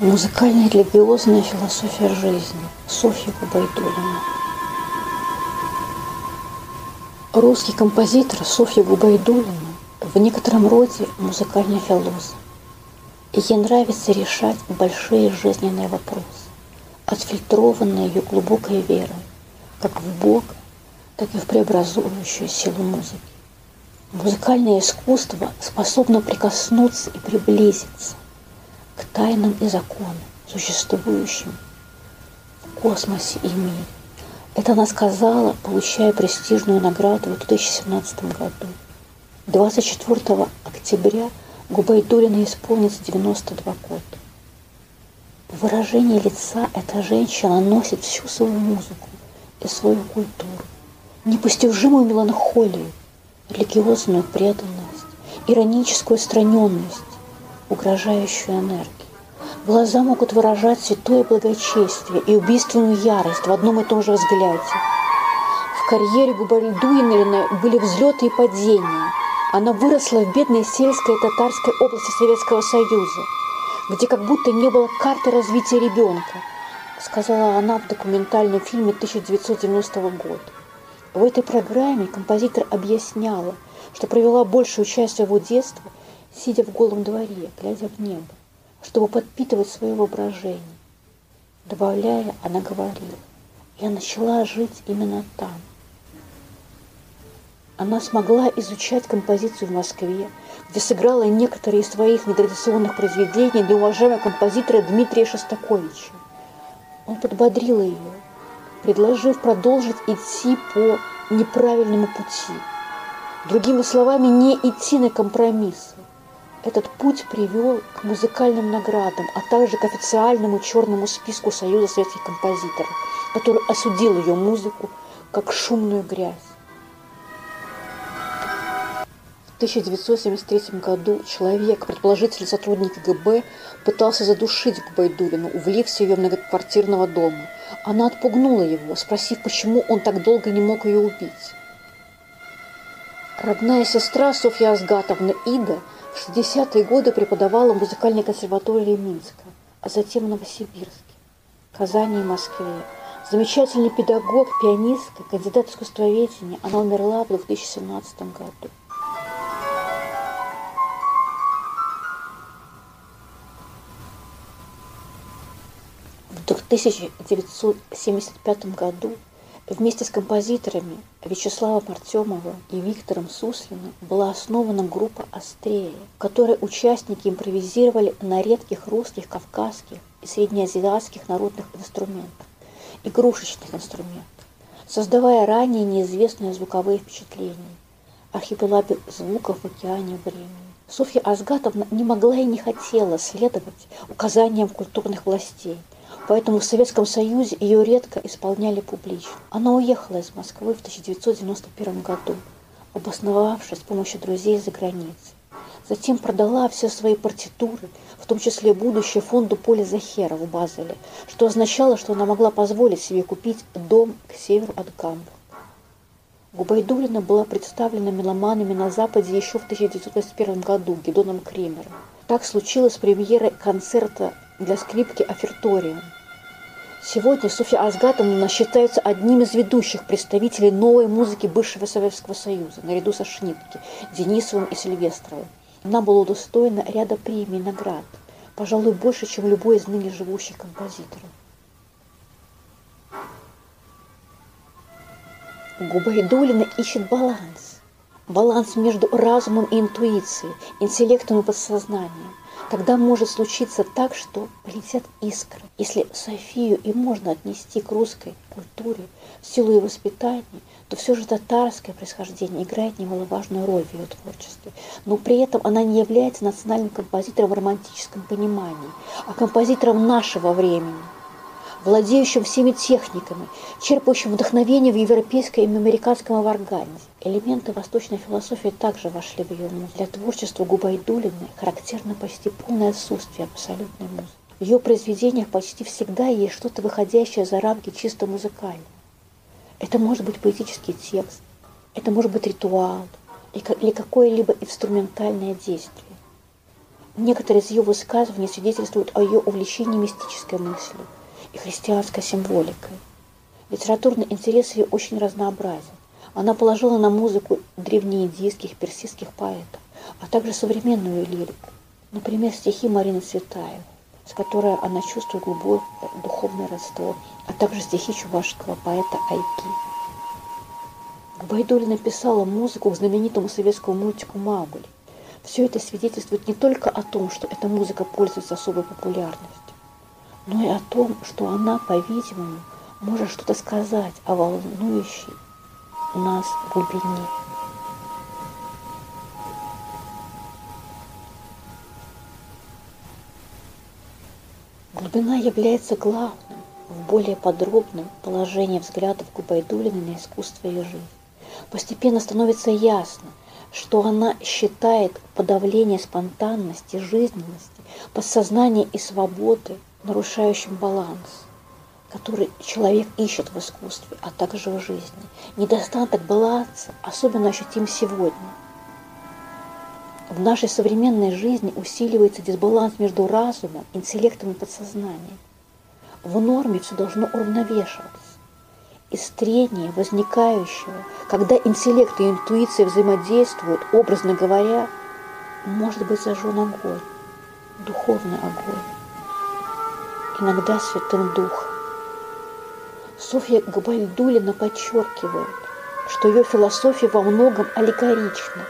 Музыкальная религиозная философия жизни. Софья Губайдулина. Русский композитор Софья Губайдулина в некотором роде музыкальный философ. Ей нравится решать большие жизненные вопросы, отфильтрованные ее глубокой верой, как в Бога, так и в преобразующую силу музыки. Музыкальное искусство способно прикоснуться и приблизиться к тайнам и законам, существующим в космосе и мире. Это она сказала, получая престижную награду в 2017 году. 24 октября Губайдулина исполнится 92 года. В выражении лица эта женщина носит всю свою музыку и свою культуру, непостижимую меланхолию, религиозную преданность, ироническую страненность, угрожающую энергию. Глаза могут выражать святое благочестие и убийственную ярость в одном и том же взгляде. В карьере Губальдуинлина были взлеты и падения. Она выросла в бедной сельской татарской области Советского Союза, где как будто не было карты развития ребенка, сказала она в документальном фильме 1990 года. В этой программе композитор объясняла, что провела большую часть своего детства – сидя в голом дворе, глядя в небо, чтобы подпитывать свое воображение. Добавляя, она говорила, я начала жить именно там. Она смогла изучать композицию в Москве, где сыграла некоторые из своих нетрадиционных произведений для уважаемого композитора Дмитрия Шостаковича. Он подбодрил ее, предложив продолжить идти по неправильному пути. Другими словами, не идти на компромиссы, этот путь привел к музыкальным наградам, а также к официальному черному списку Союза советских композиторов, который осудил ее музыку как шумную грязь. В 1973 году человек, предположительно сотрудник КГБ, пытался задушить Губайдулину, увлекся ее многоквартирного дома. Она отпугнула его, спросив, почему он так долго не мог ее убить. Родная сестра Софья Азгатовна Ида – в 60-е годы преподавала в музыкальной консерватории Минска, а затем в Новосибирске, Казани и Москве. Замечательный педагог, пианистка, кандидат искусствоведения. Она умерла в 2017 году. В 1975 году Вместе с композиторами Вячеславом Артемовым и Виктором Суслиным была основана группа «Астрея», в которой участники импровизировали на редких русских, кавказских и среднеазиатских народных инструментах, игрушечных инструментах, создавая ранее неизвестные звуковые впечатления, архипелаги звуков в океане времени. Софья Азгатовна не могла и не хотела следовать указаниям культурных властей – Поэтому в Советском Союзе ее редко исполняли публично. Она уехала из Москвы в 1991 году, обосновавшись с помощью друзей за границей. Затем продала все свои партитуры, в том числе будущее фонду Поля Захера в Базеле, что означало, что она могла позволить себе купить дом к северу от Гамбурга. Губайдулина была представлена меломанами на Западе еще в 1921 году Гедоном Кремером. Так случилось с премьерой концерта для скрипки «Оферториум». Сегодня Софья Азгатовна считается одним из ведущих представителей новой музыки бывшего Советского Союза, наряду со Шнитке, Денисовым и Сильвестровым. Она была удостоена ряда премий и наград, пожалуй, больше, чем любой из ныне живущих композиторов. Губайдулина ищет баланс. Баланс между разумом и интуицией, интеллектом и подсознанием. Тогда может случиться так, что полетят искры. Если Софию и можно отнести к русской культуре в силу ее воспитания, то все же татарское происхождение играет немаловажную роль в ее творчестве. Но при этом она не является национальным композитором в романтическом понимании, а композитором нашего времени – владеющим всеми техниками, черпающим вдохновение в европейском и американском авангарде. Элементы восточной философии также вошли в ее музыку. Для творчества Губайдулиной характерно почти полное отсутствие абсолютной музыки. В ее произведениях почти всегда есть что-то выходящее за рамки чисто музыкального. Это может быть поэтический текст, это может быть ритуал или какое-либо инструментальное действие. Некоторые из ее высказываний свидетельствуют о ее увлечении мистической мыслью и христианской символикой. Литературный интерес ее очень разнообразен. Она положила на музыку древнеиндийских, персидских поэтов, а также современную лирику. Например, стихи Марины Цветаевой, с которой она чувствует глубокое духовное родство, а также стихи чувашского поэта Айки. Губайдуль написала музыку к знаменитому советскому мультику «Маугли». Все это свидетельствует не только о том, что эта музыка пользуется особой популярностью, но и о том, что она, по-видимому, может что-то сказать о волнующей нас глубине. Глубина является главным в более подробном положении взглядов Губайдулиной на искусство и жизнь. Постепенно становится ясно, что она считает подавление спонтанности, жизненности, подсознания и свободы нарушающим баланс, который человек ищет в искусстве, а также в жизни. Недостаток баланса особенно ощутим сегодня. В нашей современной жизни усиливается дисбаланс между разумом, интеллектом и подсознанием. В норме все должно уравновешиваться из трения, возникающего, когда интеллект и интуиция взаимодействуют, образно говоря, может быть зажжен огонь, духовный огонь, иногда святым духом. Софья Габальдулина подчеркивает, что ее философия во многом аллегорична.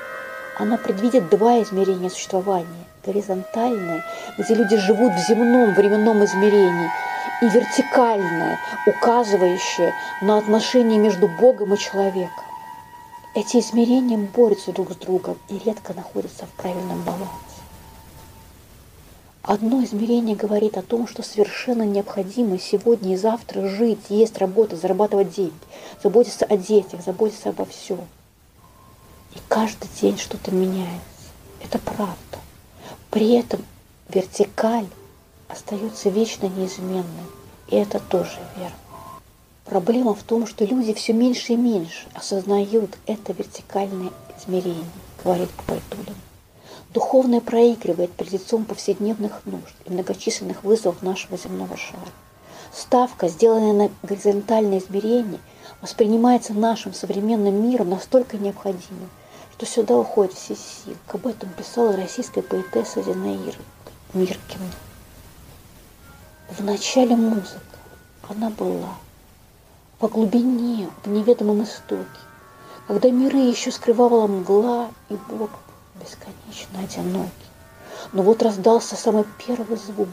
Она предвидит два измерения существования – горизонтальное, где люди живут в земном временном измерении – и вертикальное, указывающее на отношения между Богом и человеком. Эти измерения борются друг с другом и редко находятся в правильном балансе. Одно измерение говорит о том, что совершенно необходимо сегодня и завтра жить, есть, работать, зарабатывать деньги, заботиться о детях, заботиться обо всем. И каждый день что-то меняется. Это правда. При этом вертикаль остается вечно неизменным. И это тоже верно. Проблема в том, что люди все меньше и меньше осознают это вертикальное измерение, говорит Квайтулин. Духовное проигрывает перед лицом повседневных нужд и многочисленных вызовов нашего земного шара. Ставка, сделанная на горизонтальное измерение, воспринимается нашим современным миром настолько необходимым, что сюда уходят все силы. Об этом писала российская поэтесса Зинаира Миркина. Начале музыка, она была во глубине, в неведомом истоке, когда миры еще скрывала мгла, и Бог бесконечно одинокий. Но вот раздался самый первый звук,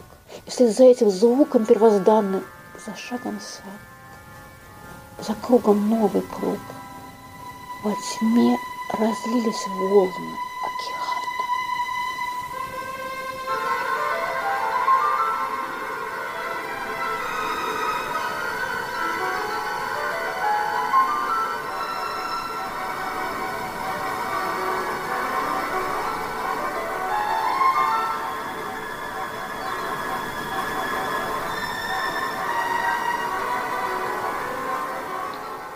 и вслед за этим звуком первозданным за шагом сад, за кругом новый круг. Во тьме разлились волны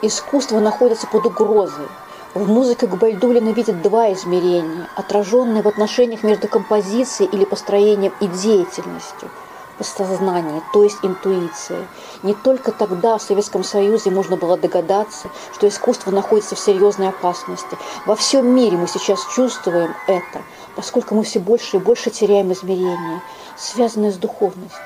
Искусство находится под угрозой. В музыке Габальдулина видит два измерения, отраженные в отношениях между композицией или построением и деятельностью в подсознании, то есть интуицией. Не только тогда в Советском Союзе можно было догадаться, что искусство находится в серьезной опасности. Во всем мире мы сейчас чувствуем это, поскольку мы все больше и больше теряем измерения, связанные с духовностью.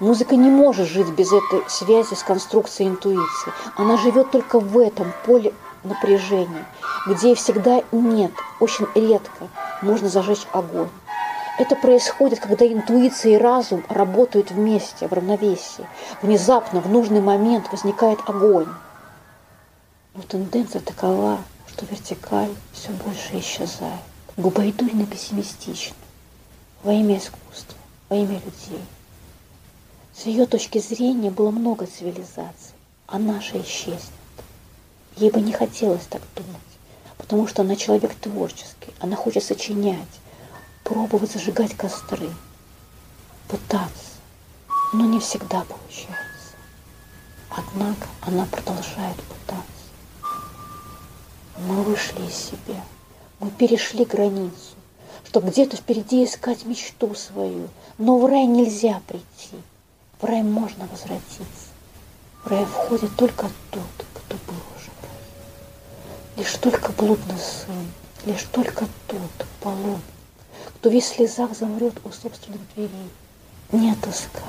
Музыка не может жить без этой связи с конструкцией интуиции. Она живет только в этом поле напряжения, где всегда нет, очень редко можно зажечь огонь. Это происходит, когда интуиция и разум работают вместе, в равновесии. Внезапно, в нужный момент возникает огонь. Но тенденция такова, что вертикаль все больше исчезает. Губайдульно пессимистично. Во имя искусства, во имя людей. С ее точки зрения было много цивилизаций, а наша исчезнет. Ей бы не хотелось так думать, потому что она человек творческий, она хочет сочинять, пробовать зажигать костры, пытаться, но не всегда получается. Однако она продолжает пытаться. Мы вышли из себя, мы перешли границу, что где-то впереди искать мечту свою, но в рай нельзя прийти, в рай можно возвратиться. В рай входит только тот, кто был уже в раю. Лишь только блудный сын, лишь только тот, полон, кто весь в слезах замрет у собственных дверей. Не отыскать,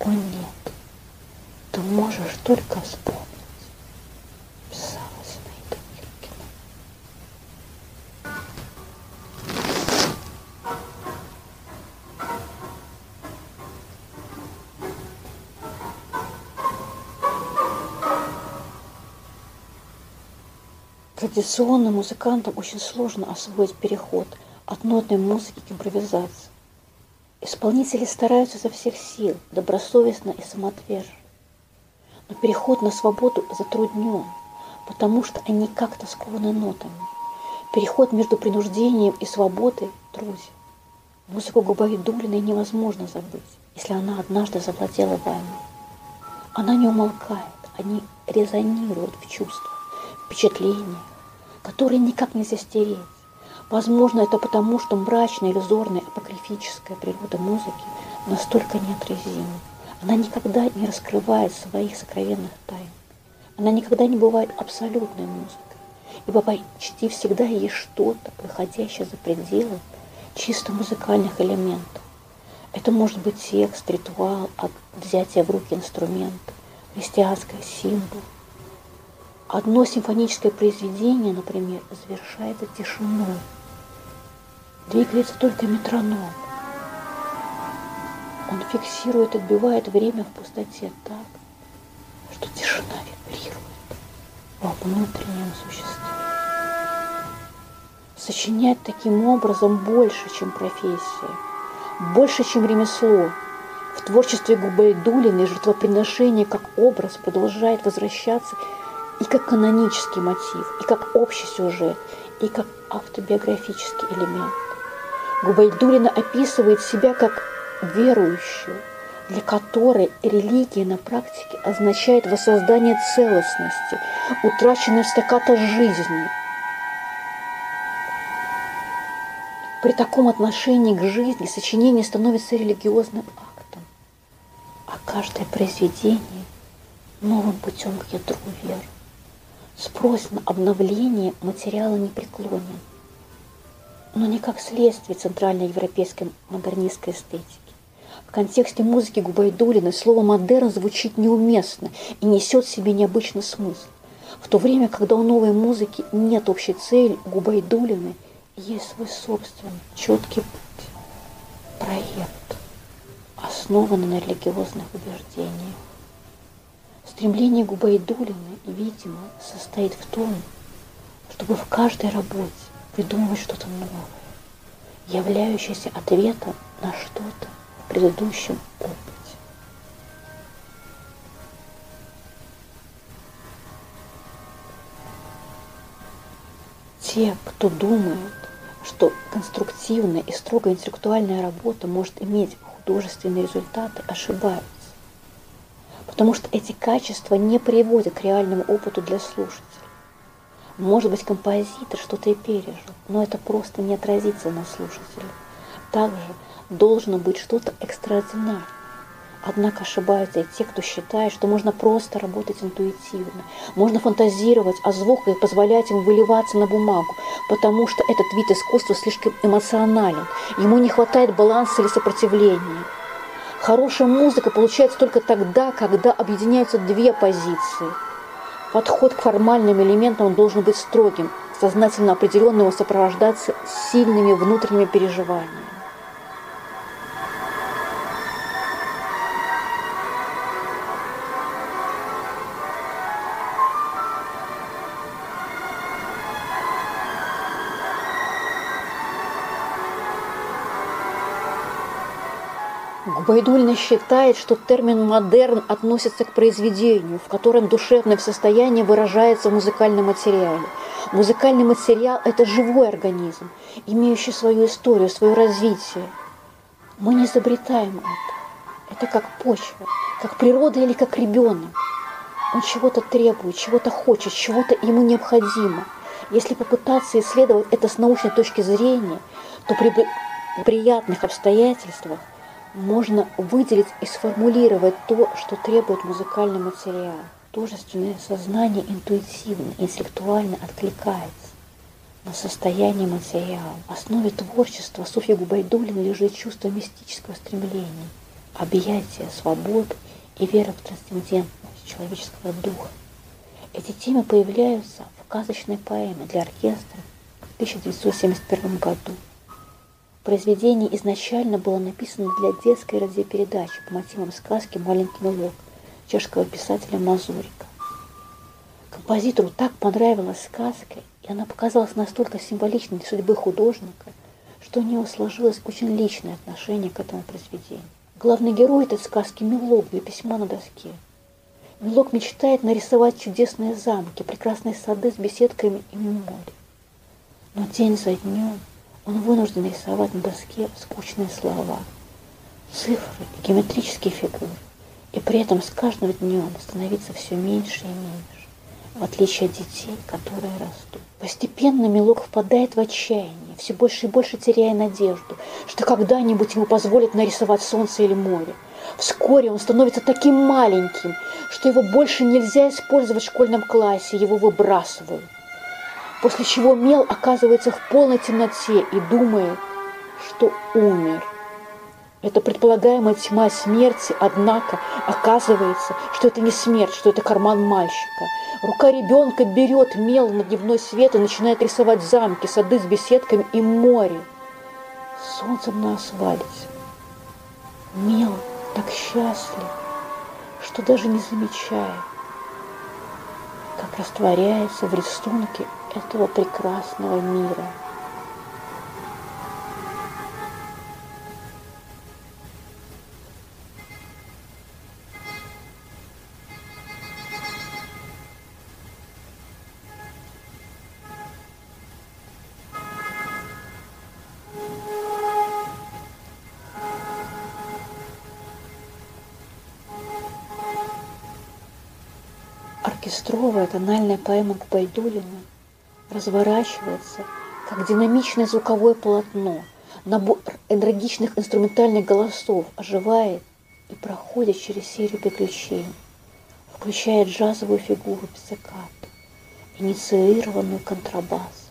о нет, ты можешь только вспомнить. Традиционным музыкантам очень сложно освоить переход от нотной музыки к импровизации. Исполнители стараются изо всех сил, добросовестно и самоотверженно. Но переход на свободу затруднен, потому что они как-то скованы нотами. Переход между принуждением и свободой труден. Музыку Губайдулиной невозможно забыть, если она однажды завладела вами. Она не умолкает, они резонируют в чувствах, впечатлениях, которые никак нельзя стереть. Возможно, это потому, что мрачная, иллюзорная, апокрифическая природа музыки настолько неотразима. Она никогда не раскрывает своих сокровенных тайн. Она никогда не бывает абсолютной музыкой, ибо почти всегда есть что-то, выходящее за пределы чисто музыкальных элементов. Это может быть текст, ритуал, взятие в руки инструмента, христианское символ. Одно симфоническое произведение, например, завершается тишиной. Двигается только метроном. Он фиксирует, отбивает время в пустоте так, что тишина вибрирует во внутреннем существе. Сочинять таким образом больше, чем профессия, больше, чем ремесло. В творчестве Губайдулиной жертвоприношение как образ продолжает возвращаться и как канонический мотив, и как общий сюжет, и как автобиографический элемент. Губайдулина описывает себя как верующую, для которой религия на практике означает воссоздание целостности, утраченной в стаката жизни. При таком отношении к жизни сочинение становится религиозным актом, а каждое произведение – новым путем к ядру веры. Спрос на обновление материала непреклонен, но не как следствие центральноевропейской модернистской эстетики. В контексте музыки Губайдулина слово «модерн» звучит неуместно и несет в себе необычный смысл. В то время, когда у новой музыки нет общей цели, у Губайдулины есть свой собственный четкий путь, проект, основанный на религиозных убеждениях. Стремление Губайдулины, видимо, состоит в том, чтобы в каждой работе придумывать что-то новое, являющееся ответом на что-то в предыдущем опыте. Те, кто думает, что конструктивная и строго интеллектуальная работа может иметь художественные результаты, ошибаются потому что эти качества не приводят к реальному опыту для слушателя. Может быть, композитор что-то и пережил, но это просто не отразится на слушателе. Также должно быть что-то экстраординарное. Однако ошибаются и те, кто считает, что можно просто работать интуитивно, можно фантазировать о звуках и позволять им выливаться на бумагу, потому что этот вид искусства слишком эмоционален, ему не хватает баланса или сопротивления. Хорошая музыка получается только тогда, когда объединяются две позиции. Подход к формальным элементам должен быть строгим, сознательно определенным и сопровождаться сильными внутренними переживаниями. Губайдульна считает, что термин «модерн» относится к произведению, в котором душевное состояние выражается в музыкальном материале. Музыкальный материал – это живой организм, имеющий свою историю, свое развитие. Мы не изобретаем это. Это как почва, как природа или как ребенок. Он чего-то требует, чего-то хочет, чего-то ему необходимо. Если попытаться исследовать это с научной точки зрения – то при приятных обстоятельствах можно выделить и сформулировать то, что требует музыкальный материал. Художественное сознание интуитивно, интеллектуально откликается на состояние материала. В основе творчества Софьи Губайдулин лежит чувство мистического стремления, объятия, свободы и вера в трансцендентность человеческого духа. Эти темы появляются в сказочной поэме для оркестра в 1971 году. Произведение изначально было написано для детской радиопередачи по мотивам сказки «Маленький милок» чешского писателя Мазурика. Композитору так понравилась сказка, и она показалась настолько символичной для судьбы художника, что у него сложилось очень личное отношение к этому произведению. Главный герой этой сказки – Милок для письма на доске. Милок мечтает нарисовать чудесные замки, прекрасные сады с беседками и море. Но день за днем – он вынужден рисовать на доске скучные слова, цифры геометрические фигуры, и при этом с каждым днем становиться все меньше и меньше, в отличие от детей, которые растут. Постепенно Милок впадает в отчаяние, все больше и больше теряя надежду, что когда-нибудь ему позволят нарисовать солнце или море. Вскоре он становится таким маленьким, что его больше нельзя использовать в школьном классе, его выбрасывают после чего Мел оказывается в полной темноте и думает, что умер. Это предполагаемая тьма смерти, однако оказывается, что это не смерть, что это карман мальчика. Рука ребенка берет мел на дневной свет и начинает рисовать замки, сады с беседками и море. Солнцем на асфальте. Мел так счастлив, что даже не замечает, как растворяется в рисунке этого прекрасного мира. оркестровая тональная поэма Губайдулина разворачивается, как динамичное звуковое полотно, набор энергичных инструментальных голосов оживает и проходит через серию приключений, включая джазовую фигуру пицциката, инициированную контрабас.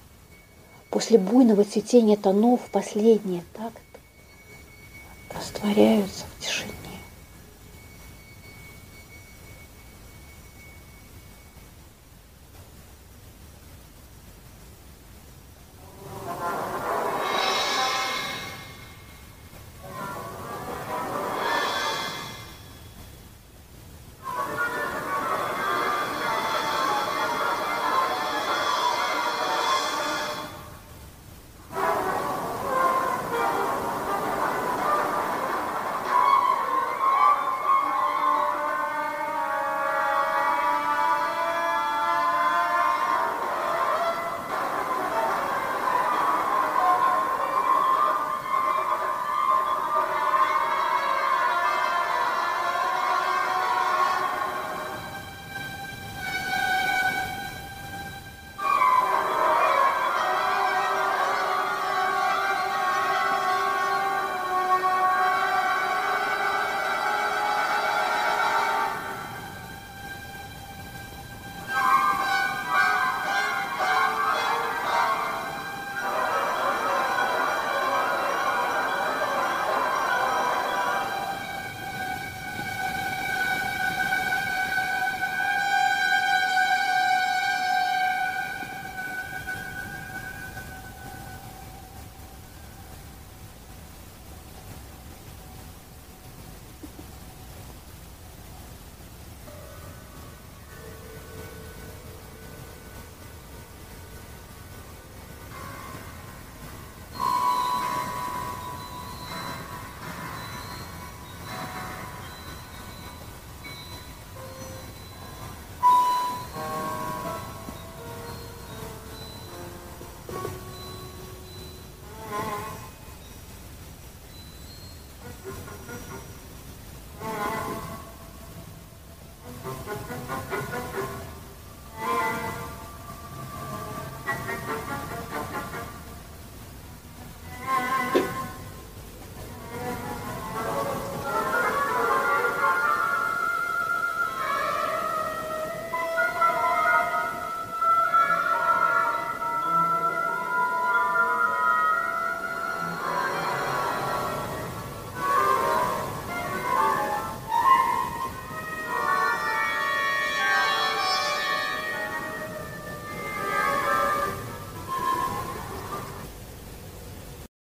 После буйного цветения тонов последние такты растворяются в тишине.